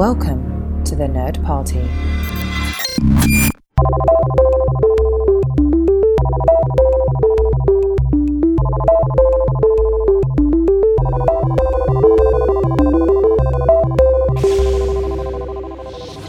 Welcome to the Nerd Party.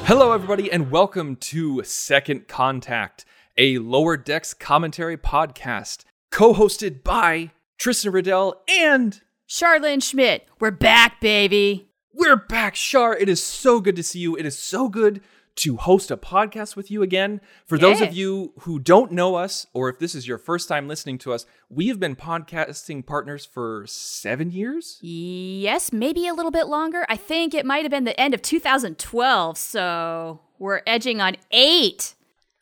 Hello, everybody, and welcome to Second Contact, a Lower Decks commentary podcast co hosted by Tristan Riddell and Charlene Schmidt, we're back, baby. We're back, Shar. It is so good to see you. It is so good to host a podcast with you again. For those of you who don't know us, or if this is your first time listening to us, we have been podcasting partners for seven years. Yes, maybe a little bit longer. I think it might have been the end of 2012, so we're edging on eight.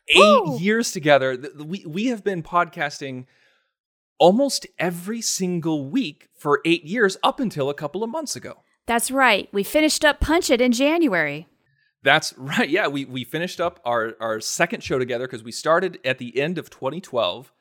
eight Woo! years together. We we have been podcasting almost every single week for eight years up until a couple of months ago. That's right. We finished up Punch It in January. That's right. Yeah, we we finished up our our second show together because we started at the end of 2012,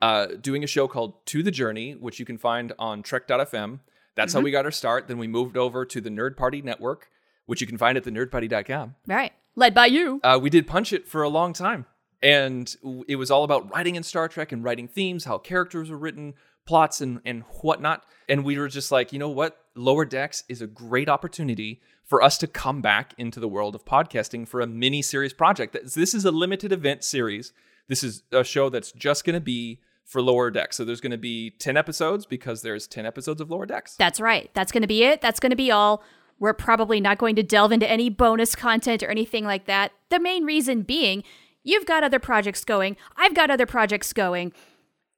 uh, doing a show called To the Journey, which you can find on Trek.fm. That's how we got our start. Then we moved over to the Nerd Party Network, which you can find at the nerdparty.com. Right. Led by you. Uh, we did Punch It for a long time. And it was all about writing in Star Trek and writing themes, how characters were written, plots, and, and whatnot. And we were just like, you know what? Lower Decks is a great opportunity for us to come back into the world of podcasting for a mini series project. This is a limited event series. This is a show that's just going to be for Lower Decks. So there's going to be 10 episodes because there's 10 episodes of Lower Decks. That's right. That's going to be it. That's going to be all. We're probably not going to delve into any bonus content or anything like that. The main reason being, you've got other projects going. I've got other projects going.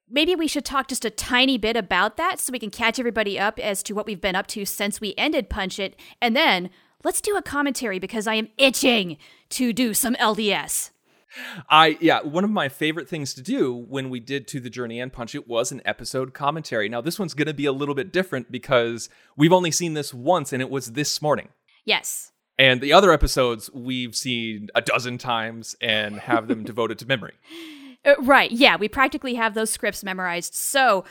Maybe we should talk just a tiny bit about that so we can catch everybody up as to what we've been up to since we ended Punch It. And then let's do a commentary because I am itching to do some LDS. I yeah, one of my favorite things to do when we did to the journey and punch it was an episode commentary. Now this one's going to be a little bit different because we've only seen this once and it was this morning. Yes. And the other episodes we've seen a dozen times and have them devoted to memory. Uh, right. Yeah, we practically have those scripts memorized. So,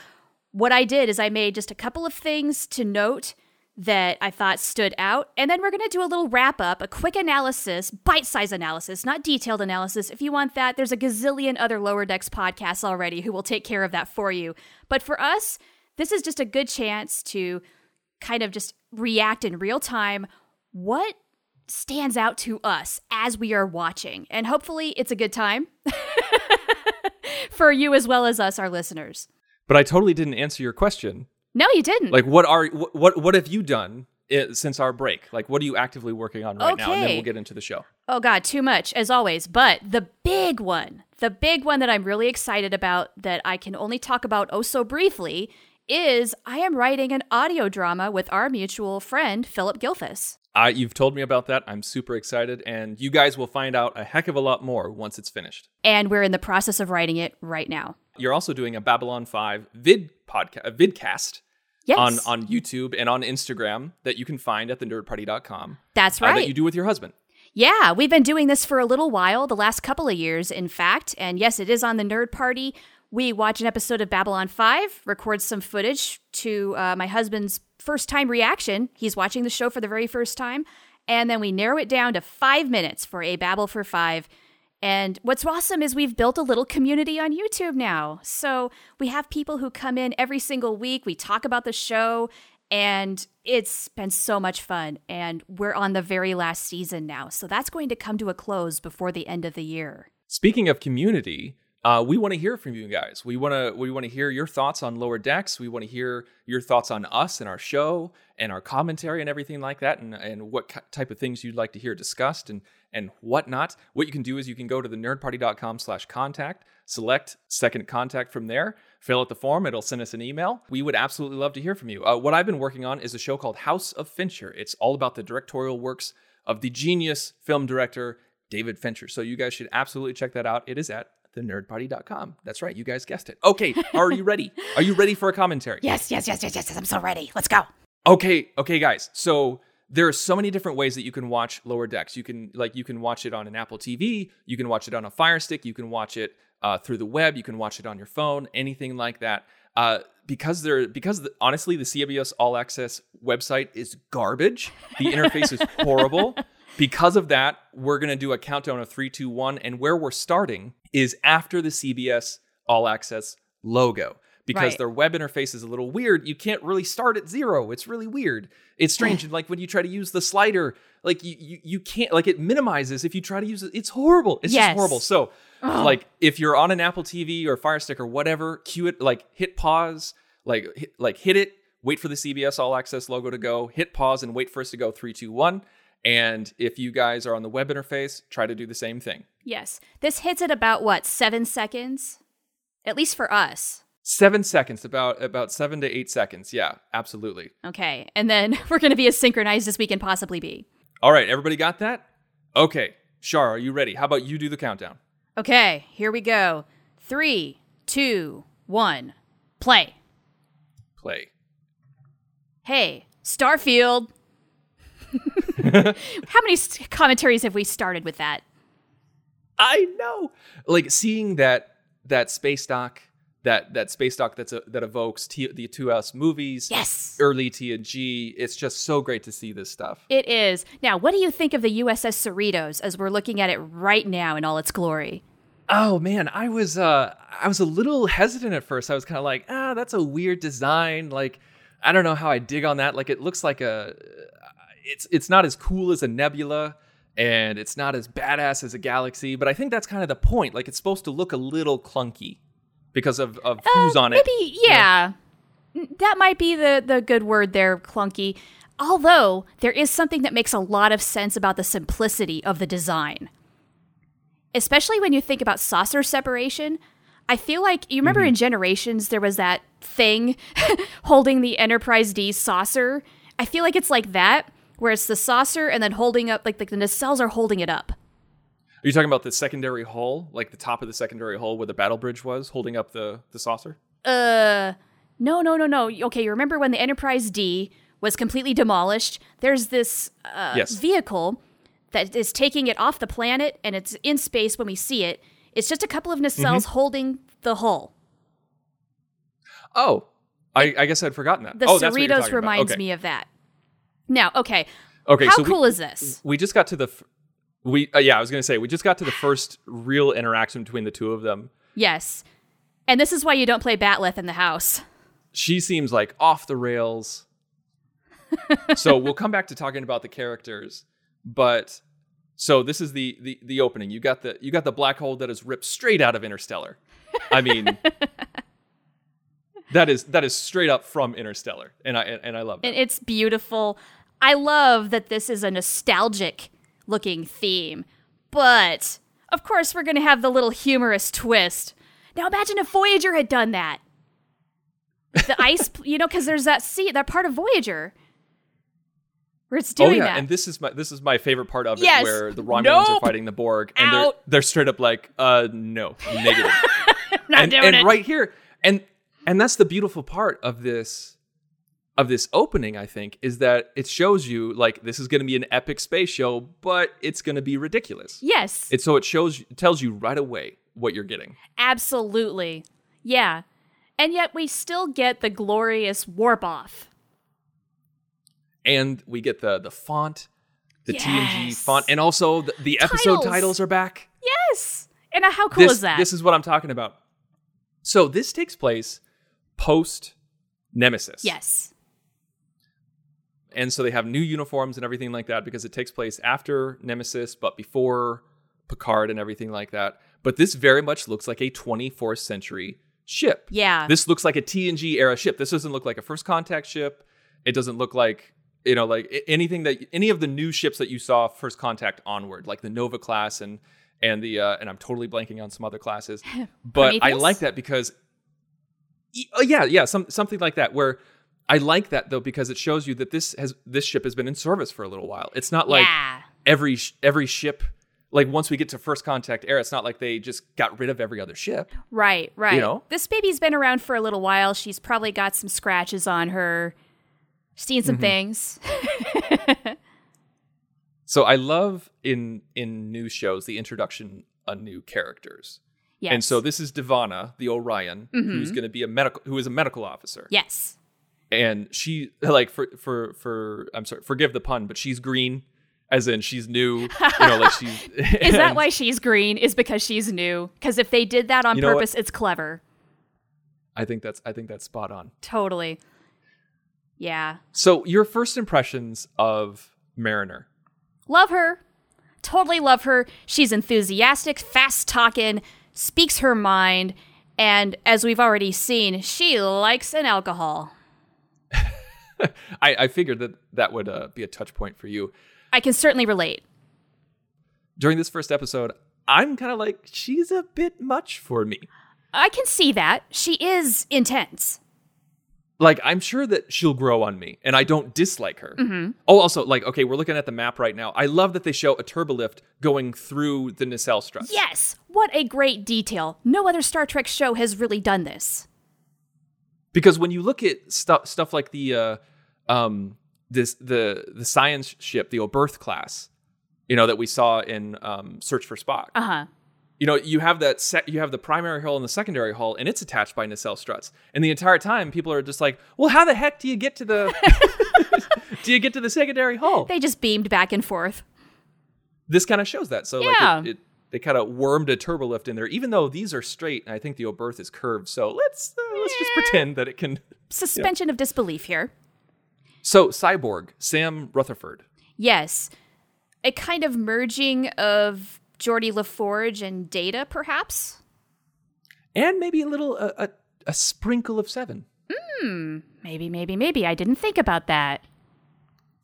what I did is I made just a couple of things to note that I thought stood out, and then we're going to do a little wrap up, a quick analysis, bite size analysis, not detailed analysis. If you want that, there's a gazillion other Lower Decks podcasts already who will take care of that for you. But for us, this is just a good chance to kind of just react in real time. What stands out to us as we are watching? And hopefully, it's a good time for you as well as us, our listeners. But I totally didn't answer your question. No, you didn't. Like what are what what, what have you done i since our break? Like what are you actively working on right now and then Okay. we'll get into the show. oh, God, too much, as always. But the big one, the big one that I'm really excited about that I can only talk about oh so briefly is I am writing an audio drama with our mutual friend, Philip Gilfus. Uh, you've told me about that. I'm super excited and you guys will find out a heck of a lot more once it's finished. And we're in the process of writing it right now. You're also doing a Babylon 5 vid podcast, a vidcast Yes. on, on YouTube and on Instagram that you can find at thenerdparty.com. That's uh, right. that you do with your husband. Yeah, we've been doing this for a little while, the last couple of years, in fact. And yes, it is on the Nerd Party. We watch an episode of Babylon 5, record some footage to uh, my husband's first time reaction. He's watching the show for the very first time. And then we narrow it down to five minutes for a Babble for Five. And what's awesome is we've built a little community on YouTube now. So we have people who come in every single week. We talk about the show, and it's been so much fun. And we're on the very last season now. So that's going to come to a close before the end of the year. Speaking of community, uh, we want to hear from you guys. We want to we want to hear your thoughts on Lower Decks. We want to hear your thoughts on us and our show and our commentary and everything like that, and and what type of things you'd like to hear discussed and and whatnot. What you can do is you can go to the nerdparty.com/contact, select second contact from there, fill out the form. It'll send us an email. We would absolutely love to hear from you. Uh, what I've been working on is a show called House of Fincher. It's all about the directorial works of the genius film director David Fincher. So you guys should absolutely check that out. It is at thenerdparty.com. That's right, you guys guessed it. Okay, are you ready? Are you ready for a commentary? Yes, yes, yes, yes, yes. I'm so ready. Let's go. Okay, okay, guys. So there are so many different ways that you can watch Lower Decks. You can like you can watch it on an Apple TV, you can watch it on a Fire Stick, you can watch it uh, through the web, you can watch it on your phone, anything like that. Uh, because they're because the, honestly, the CBS All Access website is garbage. The interface is horrible. because of that, we're going to do a countdown of three, two, one. And where we're starting is after the CBS All Access logo because Right. their web interface is a little weird. You can't really start at zero. It's really weird. It's strange. and like when you try to use the slider, like you, you, you can't, like it minimizes if you try to use it. It's horrible. It's Yes. just horrible. So, like if you're on an Apple TV or Fire Stick or whatever, cue it, like hit pause, like, hit, like hit it, wait for the CBS All Access logo to go, hit pause and wait for us to go three, two, one. And if you guys are on the web interface, try to do the same thing. Yes. This hits at about what, seven seconds? At least for us. Seven seconds, about about seven to eight seconds. Yeah, absolutely. Okay. And then we're going to be as synchronized as we can possibly be. All right, everybody got that? Okay, Shar, are you ready? How about you do the countdown? Okay, here we go. Three, two, one, play. Play. Hey, Starfield. How many commentaries have we started with that? I know. Like seeing that that space dock, that that space dock that's a, that evokes T, the 2S movies, Yes. early TNG. It's just so great to see this stuff. It is. Now, what do you think of the USS Cerritos as we're looking at it right now in all its glory? Oh man, I was uh I was a little hesitant at first. I was kind of like, ah, that's a weird design. Like, I don't know how I dig on that. Like, it looks like a, it's it's not as cool as a nebula, and it's not as badass as a galaxy. But I think that's kind of the point. Like, it's supposed to look a little clunky because of of uh, who's on it. Maybe, yeah. N- That might be the, the good word there, clunky. Although, there is something that makes a lot of sense about the simplicity of the design. Especially when you think about saucer separation. I feel like, you remember mm-hmm. in Generations, there was that thing holding the Enterprise D saucer? I feel like it's like that, where it's the saucer and then holding up, like, like the nacelles are holding it up. Are you talking about the secondary hull, like the top of the secondary hull where the battle bridge was, holding up the the saucer? Uh, no, no, no, no. Okay, you remember when the Enterprise D was completely demolished? There's this uh, Yes. vehicle that is taking it off the planet, and it's in space when we see it. It's just a couple of nacelles Mm-hmm. holding the hull. Oh, I, I guess I'd forgotten that. The oh, that's what you're Cerritos reminds Okay. me of that. Now, okay, Okay, how so we- cool is this? we just got to the f- we uh, yeah i was gonna say we just got to the first real interaction between the two of them Yes, and this is why you don't play Bat'leth in the house. she seems like off the rails so we'll come back to talking about the characters but so this is the the the opening you got the you got the black hole that is ripped straight out of interstellar i mean that is that is straight up from interstellar and i and, and i love it. and it's beautiful. I love that this is a nostalgic looking theme, but of course we're going to have the little humorous twist. Now imagine if Voyager had done that. The ice, you know, because there's that sea, that part of Voyager where it's doing oh yeah that. and this is my this is my favorite part of it where the romulans Nope. are fighting the borg and they're they're straight up like uh no negative Not and, doing and it. right here and and that's the beautiful part of this of this opening i think is that it shows you like this is going to be an epic space show but it's going to be ridiculous Yes, it so it shows it tells you right away what you're getting absolutely. Yeah. And yet we still get the glorious warp off. and we get the the font the tng font and also the, the episode Titles. titles are back Yes. And how cool this, is that? this is what i'm talking about so this takes place post nemesis yes. And so they have new uniforms and everything like that because it takes place after Nemesis, but before Picard and everything like that. But this very much looks like a 24th century ship. Yeah. This looks like a TNG era ship. This doesn't look like a first contact ship. It doesn't look like you know like anything that any of the new ships that you saw first contact onward, like the Nova class and and the uh, and I'm totally blanking on some other classes. But I like that because oh, yeah, yeah, some something like that where I like that though because it shows you that this has this ship has been in service for a little while. It's not like yeah. every every ship like once we get to first contact era, it's not like they just got rid of every other ship. Right, right. You know? This baby's been around for a little while. She's probably got some scratches on her. Seen Mm-hmm. some things. So I love in in new shows the introduction of new characters. Yes. And so this is D'Vana, the Orion, who's going to be a medical who is a medical officer. Yes. And she like for for for I'm sorry, forgive the pun, but she's green as in she's new. You know, like she's. Is that why she's green? Is because she's new? Because if they did that on You know what? purpose, it's clever. I think that's I think that's spot on. Totally. Yeah. So your first impressions of Mariner. Love her. Totally love her. She's enthusiastic, fast talking, speaks her mind, and as we've already seen, she likes an alcohol. I, I figured that that would uh, be a touch point for you. I can certainly relate. During this first episode, I'm kind of like, she's a bit much for me. I can see that. She is intense. Like, I'm sure that she'll grow on me, and I don't dislike her. Mm-hmm. Oh, also, like, okay, we're looking at the map right now. I love that they show a turbolift going through the nacelle struts. Yes, what a great detail. No other Star Trek show has really done this. Because when you look at stuff stuff like the uh, um, this the the science ship, the Oberth class, you know that we saw in um, Search for Spock. Uh huh. You know, you have that set. You have the primary hull and the secondary hull, and it's attached by nacelle struts. And the entire time, people are just like, "Well, how the heck do you get to the do you get to the secondary hull?" They just beamed back and forth. this kind of shows that. So Yeah. like it, it they kind of wormed a turbolift in there, even though these are straight, and I think the Oberth is curved. So let's uh, let's just pretend that it can. Suspension of disbelief here. So cyborg Sam Rutherford. Yes. A kind of merging of Geordi La Forge and Data, perhaps? and maybe a little a, a, a sprinkle of seven Hmm. Maybe, maybe, maybe. I didn't think about that.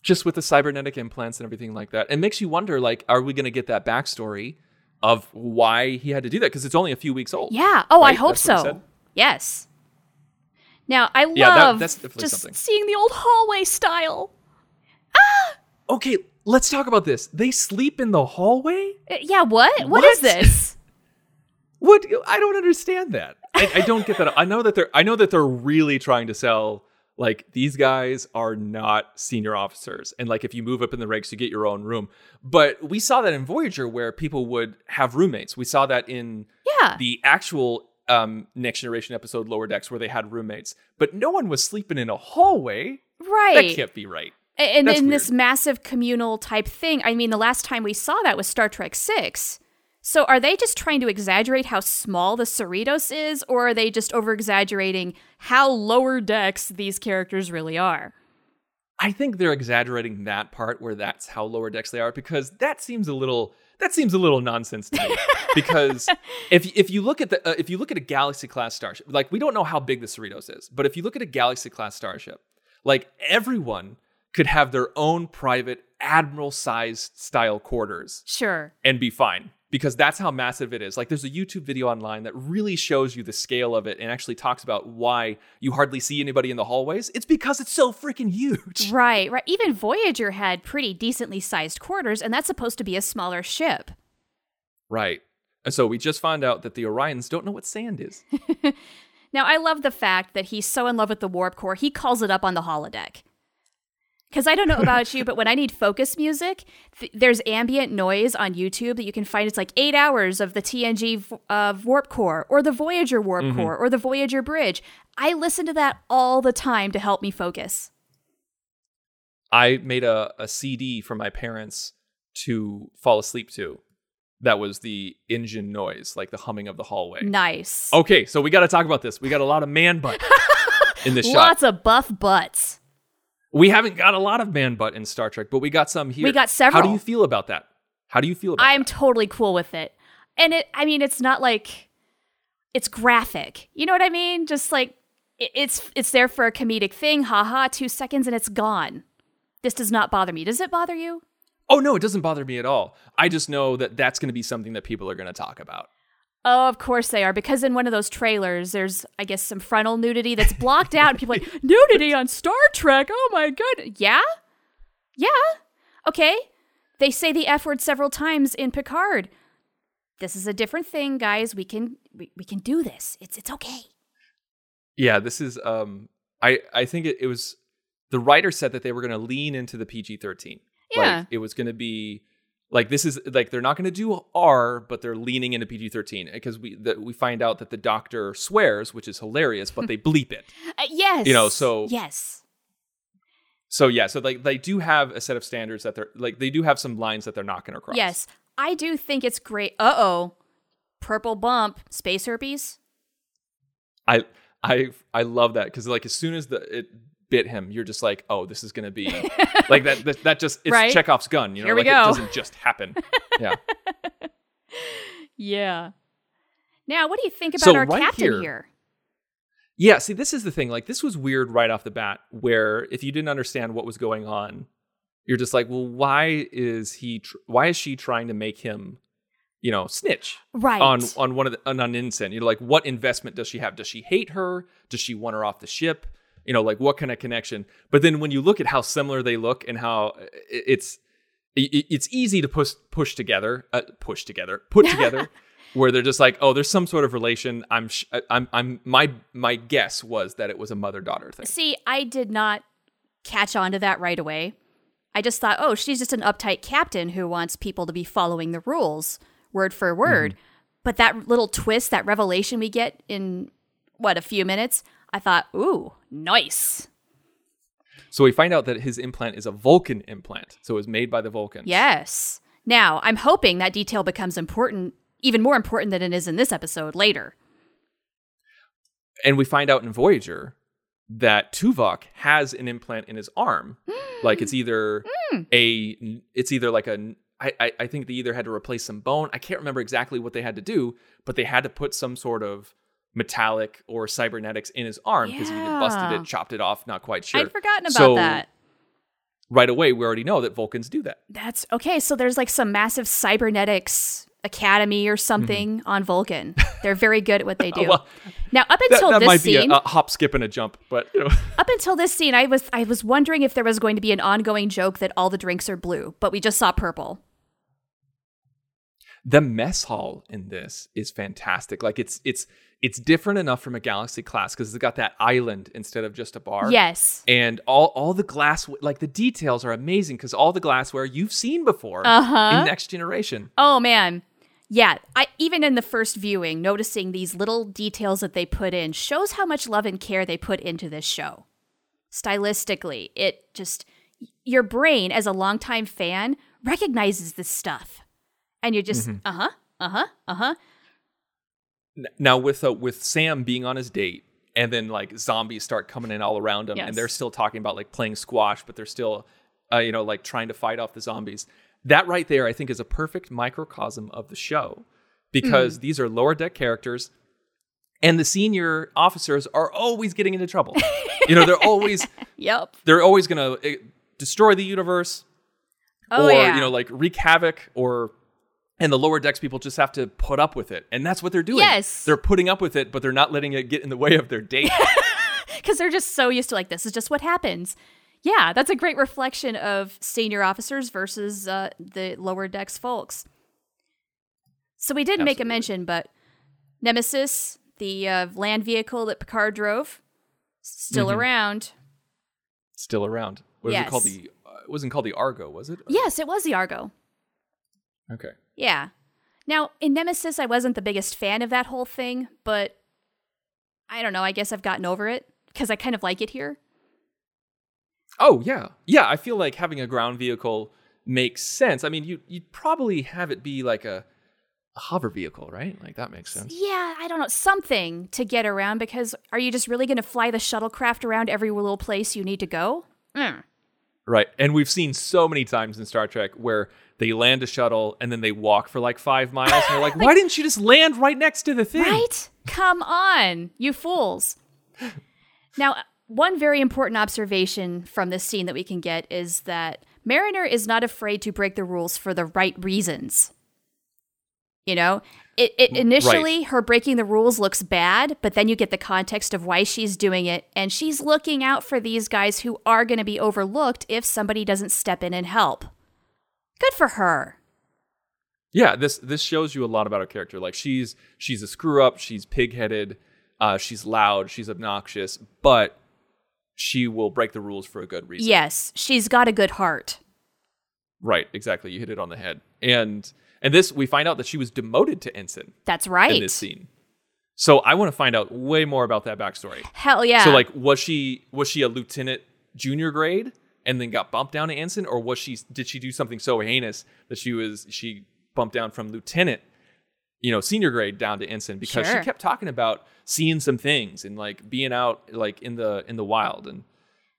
just with the cybernetic implants and everything like that it makes you wonder like are we going to get that backstory of why he had to do that because it's only a few weeks old Yeah. Oh, I hope so. Yes. Now, I love Yeah, that- that's definitely just something. seeing the old hallway style. Ah. okay let's talk about this they sleep in the hallway Uh, yeah, what? what is this? what i don't understand that I, I don't get that i know that they're i know that they're really trying to sell like these guys are not senior officers. And like if you move up in the ranks you get your own room. But we saw that in voyager where people would have roommates. We saw that in Yeah. the actual um, next generation episode lower decks where they had roommates. But no one was sleeping in a hallway. Right. that can't be right. And That's in this massive communal type thing, I mean, the last time we saw that was Star Trek 6. So are they just trying to exaggerate how small the Cerritos is, or are they just over exaggerating how lower decks these characters really are? i think they're exaggerating that part where that's how lower decks they are because that seems a little that seems a little nonsense to me because if if you look at the uh, if you look at a galaxy class starship like we don't know how big the cerritos is but if you look at a galaxy class starship like everyone could have their own private admiral sized style quarters Sure. and be fine because that's how massive it is. Like there's a YouTube video online that really shows you the scale of it and actually talks about why you hardly see anybody in the hallways. It's because it's so freaking huge. Right, right. Even Voyager had pretty decently sized quarters, and that's supposed to be a smaller ship. Right. And so we just found out that the Orions don't know what sand is. Now, I love the fact that he's so in love with the warp core, he calls it up on the holodeck. Because I don't know about you, but when I need focus music, th- there's ambient noise on YouTube that you can find. It's like eight hours of the TNG uh, warp core, or the Voyager warp core, or the Voyager bridge. I listen to that all the time to help me focus. I made a, a CD for my parents to fall asleep to. That was the engine noise, like the humming of the hallway. Nice. Okay, so we got to talk about this. We got a lot of man butt in this shot. Lots of buff butts. We haven't got a lot of man butt in Star Trek, but we got some here. We got several. How do you feel about that? How do you feel about I'm that? totally cool with it. And it I mean it's not like it's graphic. You know what I mean? Just like it, it's it's there for a comedic thing. Haha, 2 seconds and it's gone. This does not bother me. Does it bother you? Oh no, it doesn't bother me at all. I just know that that's going to be something that people are going to talk about. Oh, of course they are because in one of those trailers there's I guess some frontal nudity that's blocked out and people are like nudity on Star Trek. Oh my god. Yeah? Yeah. Okay. They say the F word several times in Picard. This is a different thing, guys. We can we, we can do this. It's it's okay. Yeah, this is. Um, I I think it, it was the writer said that they were going to lean into the PG thirteen. Yeah. like, it was going to be like this is like they're not going to do R, but they're leaning into PG thirteen because we that we find out that the doctor swears, which is hilarious, but they bleep it. Uh, yes. You know, so- yes. So yeah, so like they do have a set of standards that they're like they do have some lines that they're not going to cross. Yes, I do think it's great. Uh oh, purple bump, space herpes. I I I love that because like as soon as the it bit him, you're just like, oh, this is gonna be like that. That, that just it's Right? Chekhov's gun. You know, Here like it doesn't just happen. yeah. Yeah. Now, what do you think about So our right captain here- here? Yeah, see, this is the thing. Like, this was weird right off the bat, where if you didn't understand what was going on, you're just like, well, why is he? Tr- why is she trying to make him, you know, snitch Right. on on one of the on an innocent? You know, like, what investment does she have? Does she hate her? Does she want her off the ship? You know, like, what kind of connection? But then when you look at how similar they look and how it's it's easy to push push together, uh, push together, put together. Where they're just like, oh, there's some sort of relation. I'm, sh- I'm, I'm. My, my guess was that it was a mother daughter thing. See, I did not catch on to that right away. I just thought, oh, she's just an uptight captain who wants people to be following the rules word for word. But that little twist, that revelation we get in what a few minutes, I thought, ooh, nice. So we find out that his implant is a Vulcan implant. So it was made by the Vulcans. Yes. Now, I'm hoping that detail becomes important, even more important than it is in this episode later. And we find out in Voyager that Tuvok has an implant in his arm. like it's either hmm. a, it's either like a. I, I I think they either had to replace some bone. I can't remember exactly what they had to do, but they had to put some sort of metallic or cybernetics in his arm because he either busted it, chopped it off, not quite sure. I'd forgotten about So, that. Right away, we already know that Vulcans do that. That's okay. So there's like some massive cybernetics academy or something on Vulcan. They're very good at what they do. Mm-hmm. Well, now, up until that this might be a, scene, a hop, skip, and a jump, but you know. up until this scene, I was I was wondering if there was going to be an ongoing joke that all the drinks are blue, but we just saw purple. The mess hall in this is fantastic. Like it's it's it's different enough from a Galaxy class because it's got that island instead of just a bar. Yes. And all all the glass like the details are amazing because all the glassware you've seen before Uh-huh. in Next Generation. Oh man. Yeah, I even in the first viewing, noticing these little details that they put in shows how much love and care they put into this show. Stylistically, it just your brain as a longtime fan recognizes this stuff. And you're just, uh-huh, uh-huh, uh-huh. Now with uh, with Sam being on his date and then like zombies start coming in all around him Yes. and they're still talking about like playing squash but they're still uh, you know like trying to fight off the zombies. That right there I think is a perfect microcosm of the show because Mm. these are lower deck characters and the senior officers are always getting into trouble. you know, they're always Yep. they're always going to destroy the universe Oh or yeah. you know like wreak havoc or and the lower decks people just have to put up with it and that's what they're doing Yes. they're putting up with it but they're not letting it get in the way of their date because they're just so used to like this is just what happens. Yeah, that's a great reflection of senior officers versus uh, the lower decks folks. So we did make a mention, but Nemesis, the uh, land vehicle that Picard drove, still Mhm. around. still around what was it called the uh, it wasn't called the argo was it Yes, it was the Argo. okay Yeah. Now, in Nemesis, I wasn't the biggest fan of that whole thing, but I don't know. I guess I've gotten over it because I kind of like it here. oh yeah yeah i feel like having a ground vehicle makes sense i mean you you'd probably have it be like a, a hover vehicle right like that makes sense Yeah, I don't know. Something to get around because are you just really going to fly the shuttlecraft around every little place you need to go? Mm. Right. And we've seen so many times in Star Trek where they land a shuttle and then they walk for like five miles and they're like, why didn't you just land right next to the thing? Right? Come on, you fools. now, one very important observation from this scene that we can get is that Mariner is not afraid to break the rules for the right reasons. You know, it, it initially her breaking the rules looks bad, but then you get the context of why she's doing it, and she's looking out for these guys who are going to be overlooked if somebody doesn't step in and help. Good for her. Yeah, this this shows you a lot about her character. Like she's she's a screw up, she's pig-headed, uh, she's loud, she's obnoxious, but she will break the rules for a good reason. Yes, she's got a good heart. Right, exactly. You hit it on the head. And and this we find out that she was demoted to ensign That's right. in this scene. So I want to find out way more about that backstory. Hell yeah. So like was she was she a lieutenant junior grade and then got bumped down to ensign, or was she did she do something so heinous that she was she bumped down from lieutenant, you know, senior grade down to ensign because Sure. she kept talking about seeing some things and like being out like in the in the wild and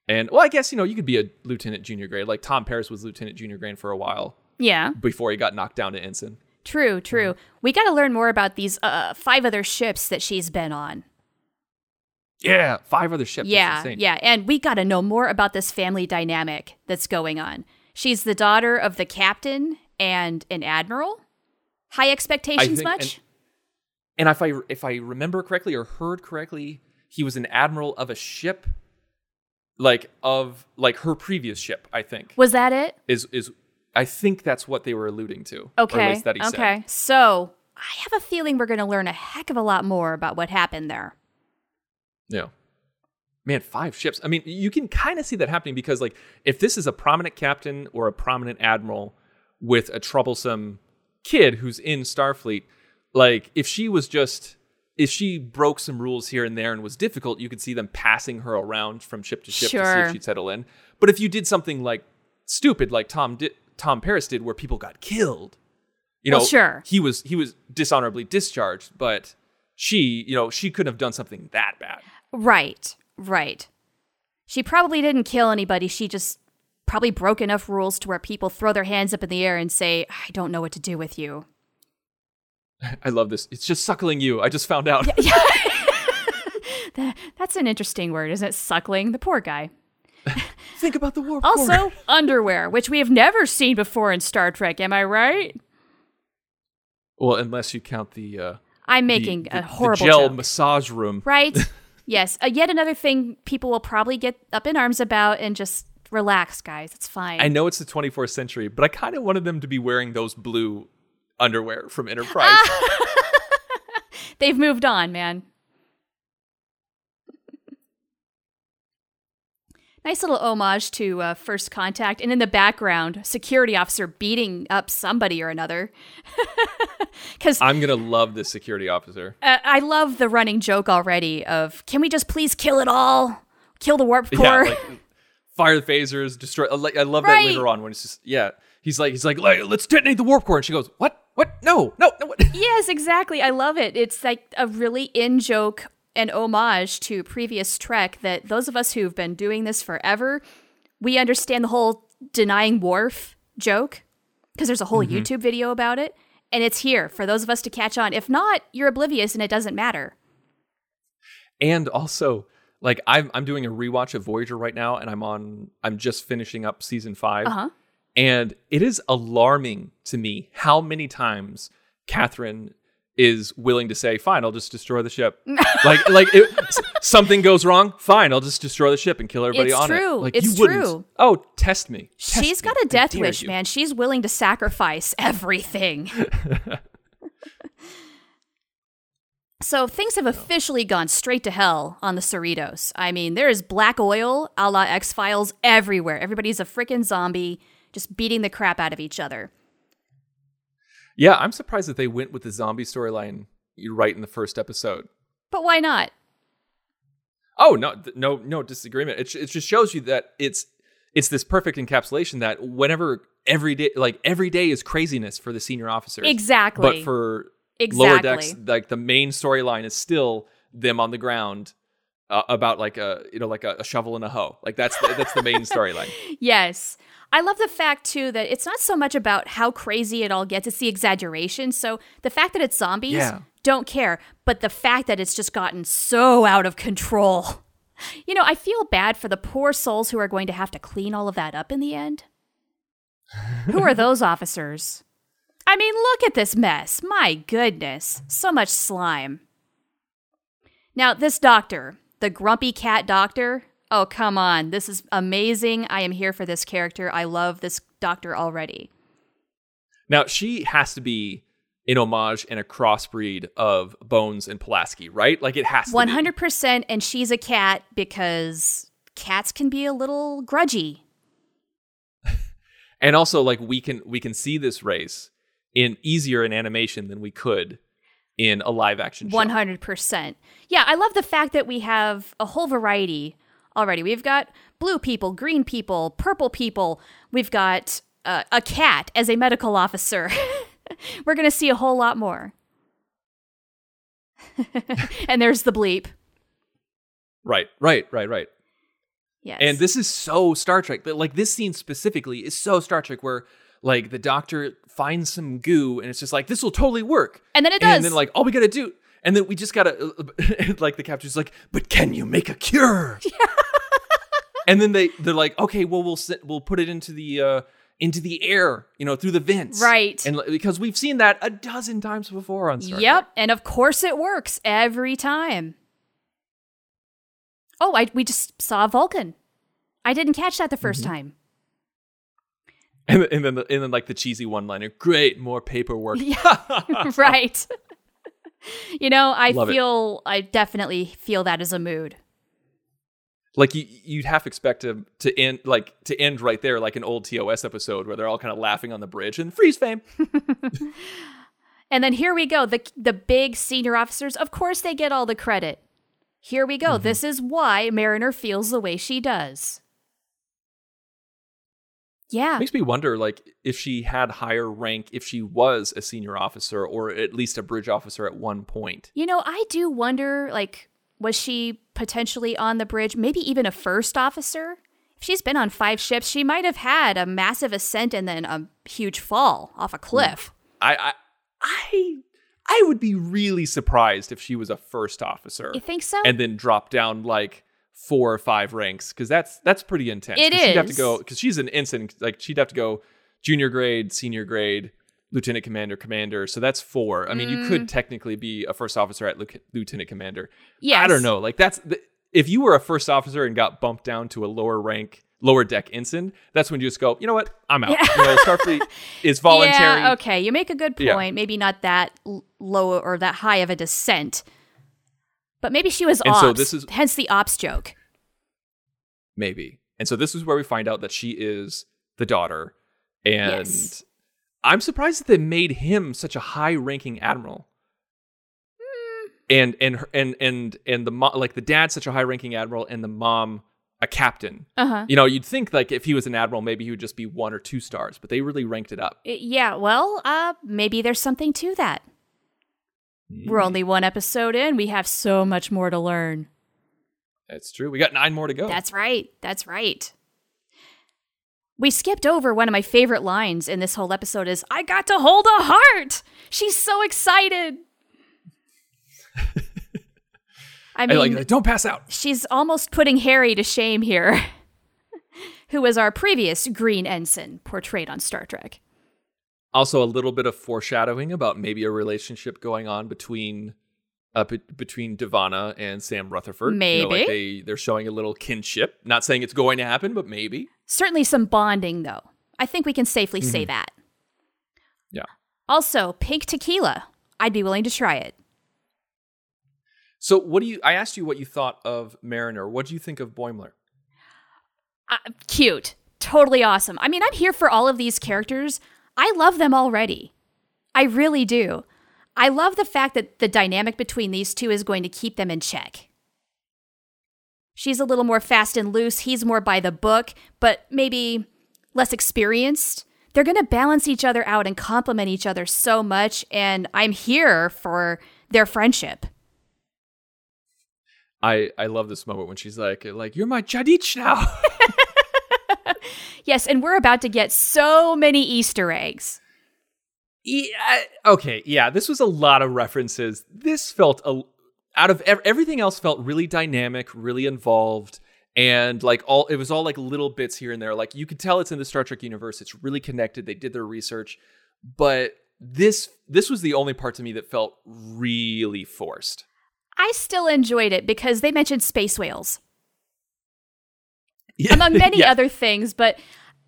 and well, I guess you know you could be a lieutenant junior grade like Tom Paris was lieutenant junior grade for a while Yeah. before he got knocked down to ensign. True, true. We got to learn more about these uh, five other ships that she's been on. Yeah, five other ships. Yeah, yeah. And we got to know more about this family dynamic that's going on. She's the daughter of the captain and an admiral. High expectations, think- much? And if I if I remember correctly or heard correctly, he was an admiral of a ship, like of like her previous ship. I think Was that it? is is I think that's what they were alluding to. Okay. he said. okay. So I have a feeling we're going to learn a heck of a lot more about what happened there. Yeah. Man, five ships. I mean, you can kind of see that happening because, like, if this is a prominent captain or a prominent admiral with a troublesome kid who's in Starfleet, like, if she was just, if she broke some rules here and there and was difficult, you could see them passing her around from ship to ship to see if she'd settle in. But if you did something like stupid, like Tom did, Tom Paris did, where people got killed, you know, Well, sure. he was he was dishonorably discharged, but she, you know, she couldn't have done something that bad. Right, right. She probably didn't kill anybody. She just probably broke enough rules to where people throw their hands up in the air and say, I don't know what to do with you. I love this. It's just suckling you. I just found out. That- That's an interesting word, isn't it? Suckling. The poor guy. Think about the warp Also, underwear, which we have never seen before in Star Trek. Am I right? well, unless you count the uh, I'm making the, a the horrible gel joke. massage room. right? Yes. Uh, yet another thing people will probably get up in arms about and just relax, guys. It's fine. I know it's the 24th century, but I kind of wanted them to be wearing those blue underwear from Enterprise. They've moved on, man. Nice little homage to uh, First Contact, and in the background, security officer beating up somebody or another. Because uh, I'm gonna love this security officer. I love the running joke already of, "Can we just please kill it all? Kill the warp Yeah, core." like fire the phasers, destroy. I love Right. that later on when it's just yeah. He's like he's like, like let's detonate the warp core, and she goes, what? What? No, no, no. What? Yes, exactly. I love it. It's like a really in joke and homage to previous Trek that those of us who've been doing this forever, we understand the whole denying Worf joke because there's a whole YouTube video about it. And it's here for those of us to catch on. If not, you're oblivious and it doesn't matter. And also, like I'm I'm doing a rewatch of Voyager right now, and I'm on I'm just finishing up season 5 Uh huh. and it is alarming to me how many times Kathryn is willing to say, "Fine, I'll just destroy the ship." like like it, something goes wrong, fine, I'll just destroy the ship and kill everybody It's on true. it. Like It's you wouldn't. true. Oh, test me. Test She's me. got a death wish, you. man. She's willing to sacrifice everything. so things have officially gone straight to hell on the Cerritos. I mean, there is black oil a la X Files everywhere. Everybody's a freaking zombie, just beating the crap out of each other. Yeah, I'm surprised that they went with the zombie storyline right in the first episode. But why not? Oh no, no, no disagreement. It, it just shows you that it's it's this perfect encapsulation that whenever every day, like every day, is craziness for the senior officers. Exactly. But for Exactly. lower decks, like the main storyline is still them on the ground uh, about like a you know like a, a shovel and a hoe. Like that's the, that's the main storyline. Yes. I love the fact too that it's not so much about how crazy it all gets, it's the exaggeration. So the fact that it's zombies, Yeah. don't care. But the fact that it's just gotten so out of control. You know, I feel bad for the poor souls who are going to have to clean all of that up in the end. who are those officers? I mean, look at this mess. My goodness. So much slime. Now, this doctor, the grumpy cat doctor, oh, come on. This is amazing. I am here for this character. I love this doctor already. Now she has to be an homage and a crossbreed of Bones and Pulaski, right? Like it has to. 100%. And she's a cat because cats can be a little grudgy. and also like we can we can see this race in easier in animation than we could in a live action show. 100%. Yeah, I love the fact that we have a whole variety already. We've got blue people, green people, purple people. We've got uh, a cat as a medical officer. We're going to see a whole lot more. and there's the bleep. Right, right, right, right. Yes. And this is so Star Trek. But like this scene specifically is so Star Trek where like the doctor finds some goo and it's just like this will totally work. And then it does. And then like all we got to do and then we just got to like the captain's like, "But can you make a cure?" Yeah. and then they they're like, "Okay, well we'll sit, we'll put it into the uh into the air, you know, through the vents." Right. And because we've seen that a dozen times before on Star Yep, Trek. and of course it works every time. Oh, I we just saw Vulcan. I didn't catch that the 1st Mm-hmm. time. And, and then the, and then like the cheesy one-liner, "Great, more paperwork." Yeah, right. you know, I Love it. feel I definitely feel that as a mood. like you you'd half expect to to end like to end right there like an old TOS episode where they're all kind of laughing on the bridge and freeze fame. And then here we go. The the big senior officers, of course they get all the credit. Here we go. Mm-hmm. This is why Mariner feels the way she does. Yeah. It Makes me wonder like if she had higher rank if she was a senior officer or at least a bridge officer at one point. You know, I do wonder like was she potentially on the bridge, maybe even a first officer? If she's been on five ships, she might have had a massive ascent and then a huge fall off a hmm. cliff. I I I, I would be really surprised if she was a first officer You think so? and then dropped down like four or five ranks because that's that's pretty intense. It 'Cause She'd have to go because she's an ensign. Like she'd have to go junior grade, senior grade, lieutenant commander, commander. So that's four. I mean, you could mm. technically be a first officer at lieutenant commander. Yeah. I don't know. Like that's the, if you were a first officer and got bumped down to a lower rank. Lower deck ensign. That's when you just go. You know what? I'm out. You know, Starfleet is voluntary. Yeah, okay. You make a good point. Yeah. Maybe not that l- low or that high of a descent. But maybe she was And ops. so this is- hence the ops joke. maybe. And so this is where we find out that she is the daughter. And Yes. I'm surprised that they made him such a high-ranking admiral. And and her- and and and the mo- like the dad's such a high-ranking admiral and the mom a captain. Uh-huh. You know, you'd think like if he was an admiral, maybe he would just be one or two stars, but they really ranked it up. Yeah, well, uh maybe there's something to that. We're Mm. only one episode in. We have so much more to learn. That's true. We got nine more to go. That's right. That's right. We skipped over one of my favorite lines in this whole episode is I got to hold a heart. She's so excited. I I mean, like, like, don't pass out. she's almost putting Harry to shame here, who was our previous Green Ensign portrayed on Star Trek. Also, a little bit of foreshadowing about maybe a relationship going on between uh, be- between D'Vana and Sam Rutherford. You know, like Maybe. they they're showing a little kinship. Not saying it's going to happen, but maybe. Certainly some bonding, though. I think we can safely say that. Yeah. Also, pink tequila. I'd be willing to try it. So, what do you? I asked you what you thought of Mariner. What do you think of Boimler? Uh, cute. Totally awesome. I mean, I'm here for all of these characters. I love them already. I really do. I love the fact that the dynamic between these two is going to keep them in check. She's a little more fast and loose. He's more by the book, but maybe less experienced. They're going to balance each other out and complement each other so much, and I'm here for their friendship. I I love this moment when she's like like you're my Chadich now. Yes, and we're about to get so many Easter eggs. Yeah, okay, yeah, this was a lot of references. This felt a, out of ev- everything else felt really dynamic, really involved, and like all it was all like little bits here and there. Like you could tell it's in the Star Trek universe. It's really connected. They did their research, but this this was the only part to me that felt really forced. I still enjoyed it because they mentioned space whales, among many Yeah. other things. But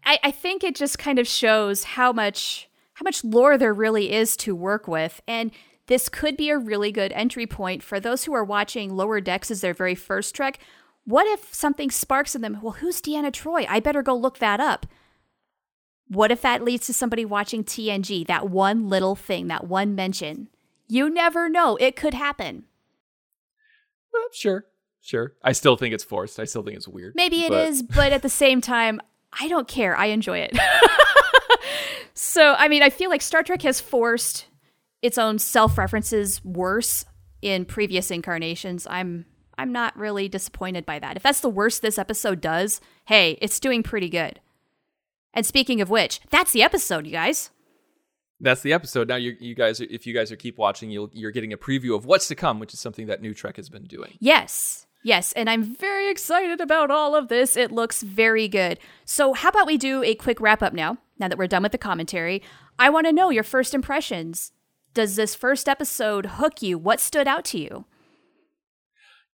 I, I think it just kind of shows how much how much lore there really is to work with, and this could be a really good entry point for those who are watching Lower Decks as their very first trek. What if something sparks in them? Well, who's Deanna Troi? I better go look that up. What if that leads to somebody watching TNG? That one little thing, that one mention. You never know. It could happen. Well, sure, Sure. I still think it's forced. I still think it's weird. Maybe it but- is, but at the same time, I don't care. I enjoy it. so, I mean, I feel like Star Trek has forced its own self-references worse in previous incarnations. I'm I'm not really disappointed by that. If that's the worst this episode does, hey, it's doing pretty good. And speaking of which, that's the episode, you guys. That's the episode. Now, you, you guys, if you guys are keep watching, you'll, you're getting a preview of what's to come, which is something that New Trek has been doing. Yes. Yes, and I'm very excited about all of this. It looks very good. So, how about we do a quick wrap up now, now that we're done with the commentary? I want to know your first impressions. Does this first episode hook you? What stood out to you?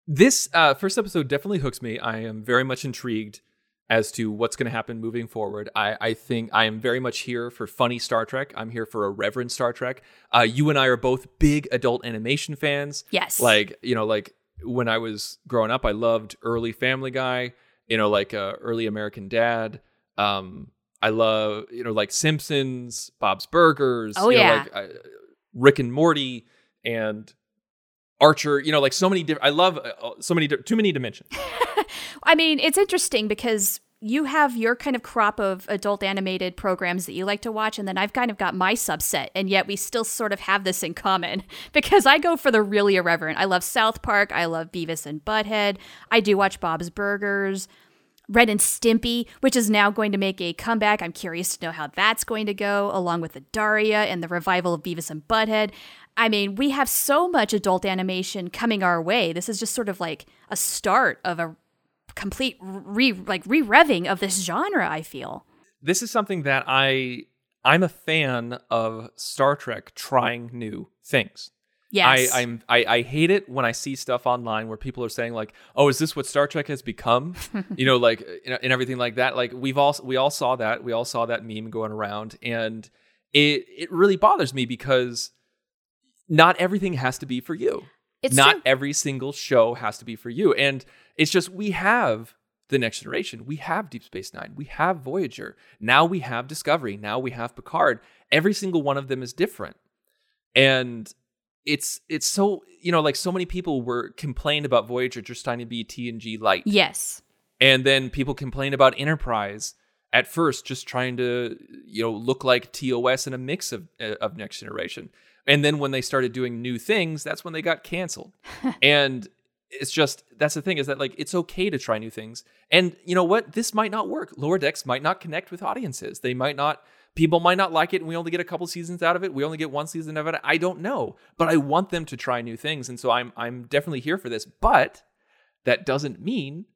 This uh, first episode definitely hooks me. I am very much intrigued as to what's going to happen moving forward. I, I think I am very much here for funny Star Trek. I'm here for a reverent Star Trek. Uh, you and I are both big adult animation fans. Yes. Like, you know, like when I was growing up, I loved early Family Guy, you know, like uh, early American Dad. Um, I love, you know, like Simpsons, Bob's Burgers. Oh, you know, yeah. like uh, Rick and Morty and Archer, you know, like so many different, I love uh, so many, di- too many dimensions. I mean, it's interesting because you have your kind of crop of adult animated programs that you like to watch, and then I've kind of got my subset, and yet we still sort of have this in common because I go for the really irreverent. I love South Park, I love Beavis and Butthead, I do watch Bob's Burgers. Ren and Stimpy, which is now going to make a comeback. I'm curious to know how that's going to go, along with the Daria and the revival of Beavis and Butthead. I mean, we have so much adult animation coming our way. This is just sort of like a start of a complete re like re-revving of this genre, I feel. This is something that I, I'm a fan of Star Trek trying new things. Yes. I, I'm I, I hate it when I see stuff online where people are saying like, "Oh, is this what Star Trek has become?" you know, like and everything like that. Like we've all we all saw that we all saw that meme going around, and it it really bothers me because not everything has to be for you. It's not true. every single show has to be for you, and it's just we have the next generation. We have Deep Space Nine. We have Voyager. Now we have Discovery. Now we have Picard. Every single one of them is different, and it's it's so you know like so many people were complained about Voyager just trying to be TNG light, yes. and then people complained about Enterprise at first just trying to you know look like TOS and a mix of uh, of Next Generation, and then when they started doing new things, that's when they got canceled, and it's just that's the thing is that like it's okay to try new things, and you know what? This might not work. Lower Decks might not connect with audiences. They might not people might not like it and we only get a couple seasons out of it. We only get one season of it. I don't know. But i want them to try new things. And so i'm i'm definitely here for this. But that doesn't mean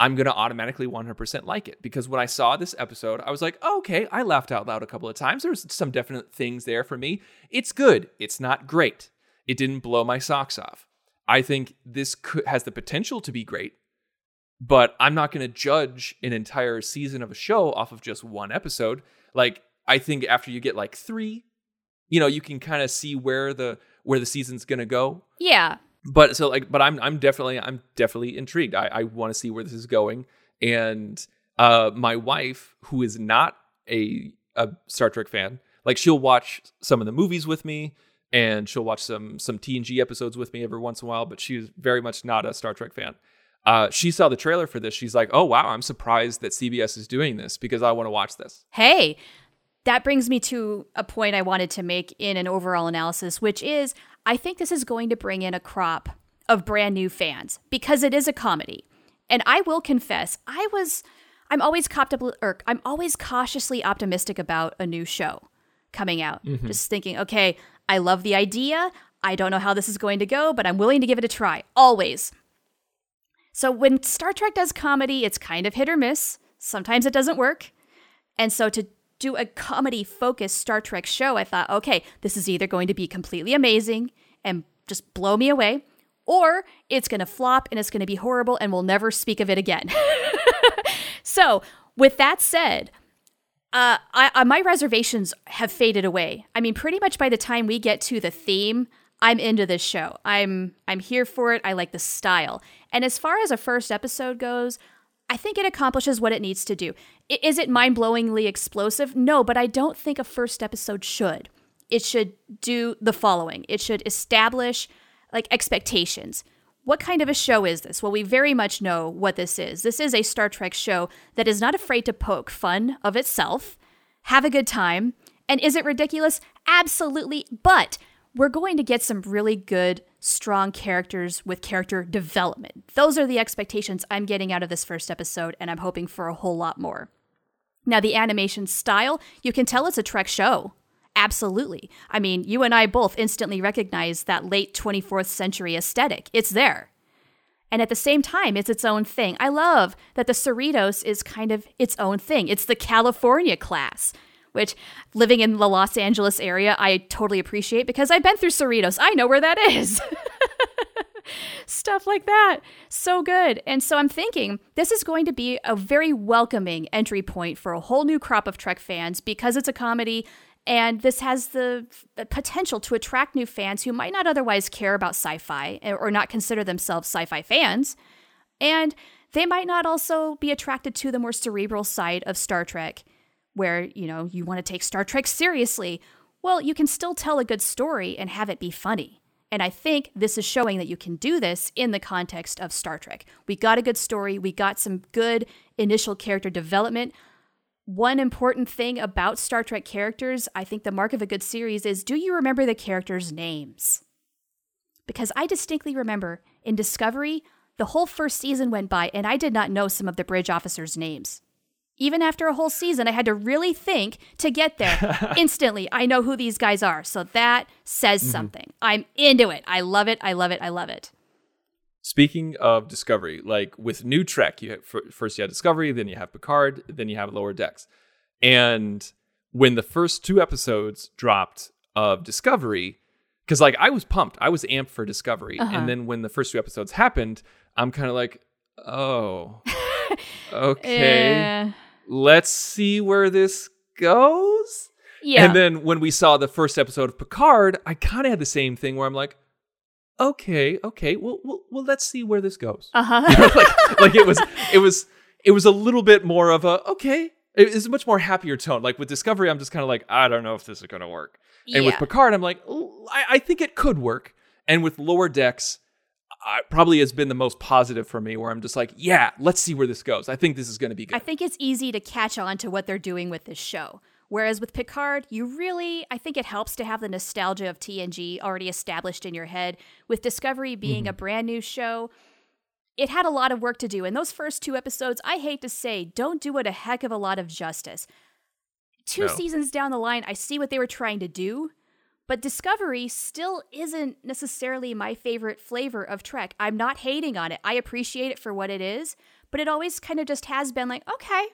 i'm going to automatically 100% like it. Because when i saw this episode i was like oh, okay i laughed out loud a couple of times. There's some definite things there for me. It's good. It's not great. It didn't blow my socks off i think this could, has the potential to be great but i'm not going to judge an entire season of a show off of just one episode like I think after you get like three, you know, you can kind of see where the where the season's gonna go. Yeah. But so like, but I'm I'm definitely I'm definitely intrigued. I, I want to see where this is going. And uh, my wife, who is not a a Star Trek fan, like she'll watch some of the movies with me, and she'll watch some some TNG episodes with me every once in a while. But she's very much not a Star Trek fan. Uh, she saw the trailer for this. She's like, "Oh wow, I'm surprised that CBS is doing this because I want to watch this." Hey, that brings me to a point I wanted to make in an overall analysis, which is I think this is going to bring in a crop of brand new fans because it is a comedy. And I will confess, I was I'm always copped up or I'm always cautiously optimistic about a new show coming out. Just thinking, okay, I love the idea. I don't know how this is going to go, but I'm willing to give it a try. Always. So when Star Trek does comedy, it's kind of hit or miss. Sometimes it doesn't work. And so to do a comedy focused Star Trek show, I thought, okay, this is either going to be completely amazing and just blow me away, or it's going to flop and it's going to be horrible and we'll never speak of it again. so, with that said, uh, I, I, my reservations have faded away. I mean, pretty much by the time we get to the theme, I'm into this show. I'm I'm here for it. I like the style. And as far as a first episode goes, I think it accomplishes what it needs to do. I- Is it mind-blowingly explosive? No, but I don't think a first episode should. It should do the following. It should establish like expectations. What kind of a show is this? Well, we very much know what this is. This is a Star Trek show that is not afraid to poke fun of itself, have a good time, and is it ridiculous? Absolutely. But we're going to get some really good, strong characters with character development. Those are the expectations I'm getting out of this first episode, and I'm hoping for a whole lot more. Now, the animation style, you can tell it's a Trek show. Absolutely. I mean, you and I both instantly recognize that late 24th century aesthetic. It's there. And at the same time, it's its own thing. I love that the Cerritos is kind of its own thing. It's the California class, which living in the Los Angeles area, I totally appreciate because I've been through Cerritos. I know where that is. Stuff like that. So good. And so I'm thinking this is going to be a very welcoming entry point for a whole new crop of Trek fans because it's a comedy and this has the potential to attract new fans who might not otherwise care about sci fi eh, or not consider themselves sci fi fans. And they might not also be attracted to the more cerebral side of Star Trek, where, you know, you want to take Star Trek seriously. Well, you can still tell a good story and have it be funny. And I think this is showing that you can do this in the context of Star Trek. We got a good story, we got some good initial character development one important thing about Star Trek characters, I think the mark of a good series is do you remember the characters' names? Because I distinctly remember in Discovery, the whole first season went by and I did not know some of the bridge officers' names. Even after a whole season, I had to really think to get there. Instantly, I know who these guys are. So that says mm-hmm. something. I'm into it. I love it. I love it. I love it. Speaking of Discovery, like with new Trek, you have, first you have Discovery, then you have Picard, then you have Lower Decks. And when the first two episodes dropped of Discovery, because like I was pumped, I was amped for Discovery, uh-huh. and then when the first two episodes happened, I'm kind of like, oh, okay, yeah. let's see where this goes. Yeah. And then when we saw the first episode of Picard, I kind of had the same thing where I'm like, okay, okay, well, well, well let's see where this goes. Uh huh. You know, like, like it was, it was, it was a little bit more of a okay. It is a much more happier tone. Like with Discovery, I'm just kind of like, I don't know if this is going to work. And yeah. with Picard, I'm like, I, I, think it could work. And with Lower Decks, I, probably has been the most positive for me, where I'm just like, yeah, let's see where this goes. I think this is going to be good. I think it's easy to catch on to what they're doing with this show. Whereas with Picard, you really, I think it helps to have the nostalgia of TNG already established in your head. With Discovery being mm-hmm. a brand new show, it had a lot of work to do. And those first two episodes, I hate to say, don't do it a heck of a lot of justice. Two no. seasons down the line, I see what they were trying to do, but Discovery still isn't necessarily my favorite flavor of Trek. I'm not hating on it. I appreciate it for what it is, but it always kind of just has been like, okay,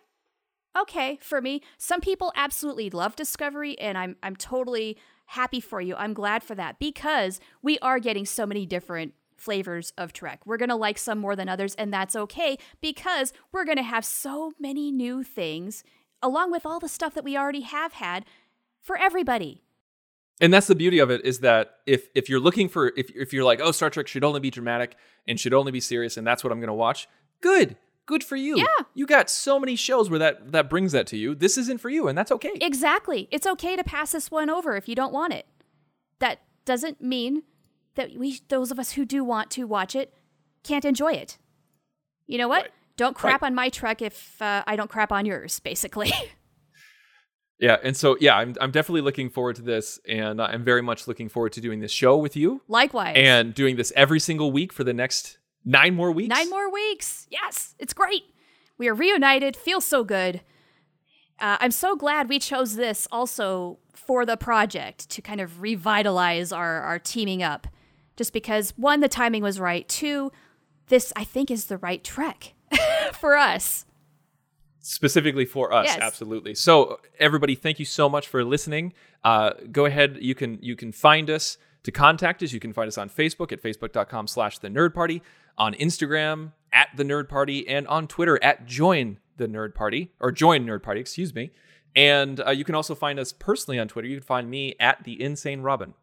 okay for me. Some people absolutely love Discovery, and I'm I'm totally happy for you. I'm glad for that because we are getting so many different flavors of Trek. We're going to like some more than others, and that's okay because we're going to have so many new things along with all the stuff that we already have had for everybody. And that's the beauty of it is that if if you're looking for if if you're like, "Oh, Star Trek should only be dramatic and should only be serious and that's what I'm going to watch." Good good for you. Yeah. You got so many shows where that that brings that to you. This isn't for you and that's okay. Exactly. It's okay to pass this one over if you don't want it. That doesn't mean that we those of us who do want to watch it can't enjoy it. You know what? Right. Don't crap right. on my Trek if uh, I don't crap on yours, basically. yeah, and so yeah, I'm I'm definitely looking forward to this, and I'm very much looking forward to doing this show with you. Likewise, and doing this every single week for the next Nine more weeks? Nine more weeks. Yes, it's great. We are reunited. Feels so good. Uh, I'm so glad we chose this also for the project to kind of revitalize our, our teaming up. Just because, one, the timing was right. Two, this, I think, is the right trek for us. Specifically for us, yes. absolutely. So, everybody, thank you so much for listening. Uh, go ahead, you can you can find us to contact us. You can find us on Facebook at facebook.com slash the nerd party on Instagram at the Nerd Party, and on Twitter at Join the Nerd Party, or Join Nerd Party, excuse me. And uh, you can also find us personally on Twitter. You can find me at the Insane Robin.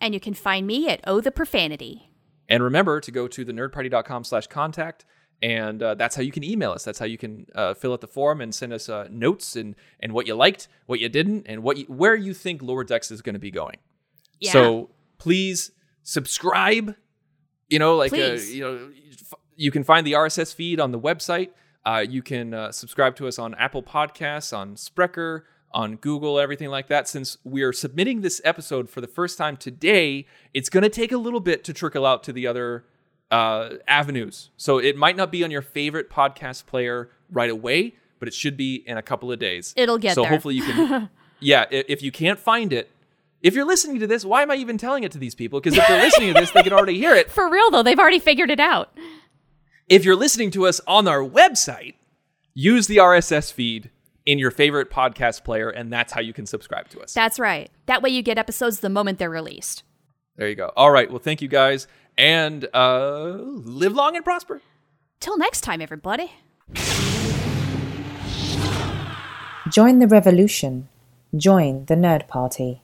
And you can find me at Oh the Profanity. And remember to go to thenerdparty.com slash contact. And uh, that's how you can email us. That's how you can uh, fill out the form and send us uh, notes and, and what you liked, what you didn't, and what you, where you think Lower Decks is going to be going. Yeah. So please subscribe You know, like uh, you know, you can find the RSS feed on the website. Uh, you can uh, subscribe to us on Apple Podcasts, on Spreaker, on Google, everything like that. Since we are submitting this episode for the first time today, it's going to take a little bit to trickle out to the other uh, avenues. So it might not be on your favorite podcast player right away, but it should be in a couple of days. It'll get so there. hopefully you can. yeah, if you can't find it, if you're listening to this, why am I even telling it to these people? Because if they're listening to this, they can already hear it. For real though, they've already figured it out. If you're listening to us on our website, use the RSS feed in your favorite podcast player, and that's how you can subscribe to us. That's right. That way you get episodes the moment they're released. There you go. All right. Well, thank you guys, and uh, live long and prosper. Till next time, everybody. Join the revolution. Join the Nerd Party.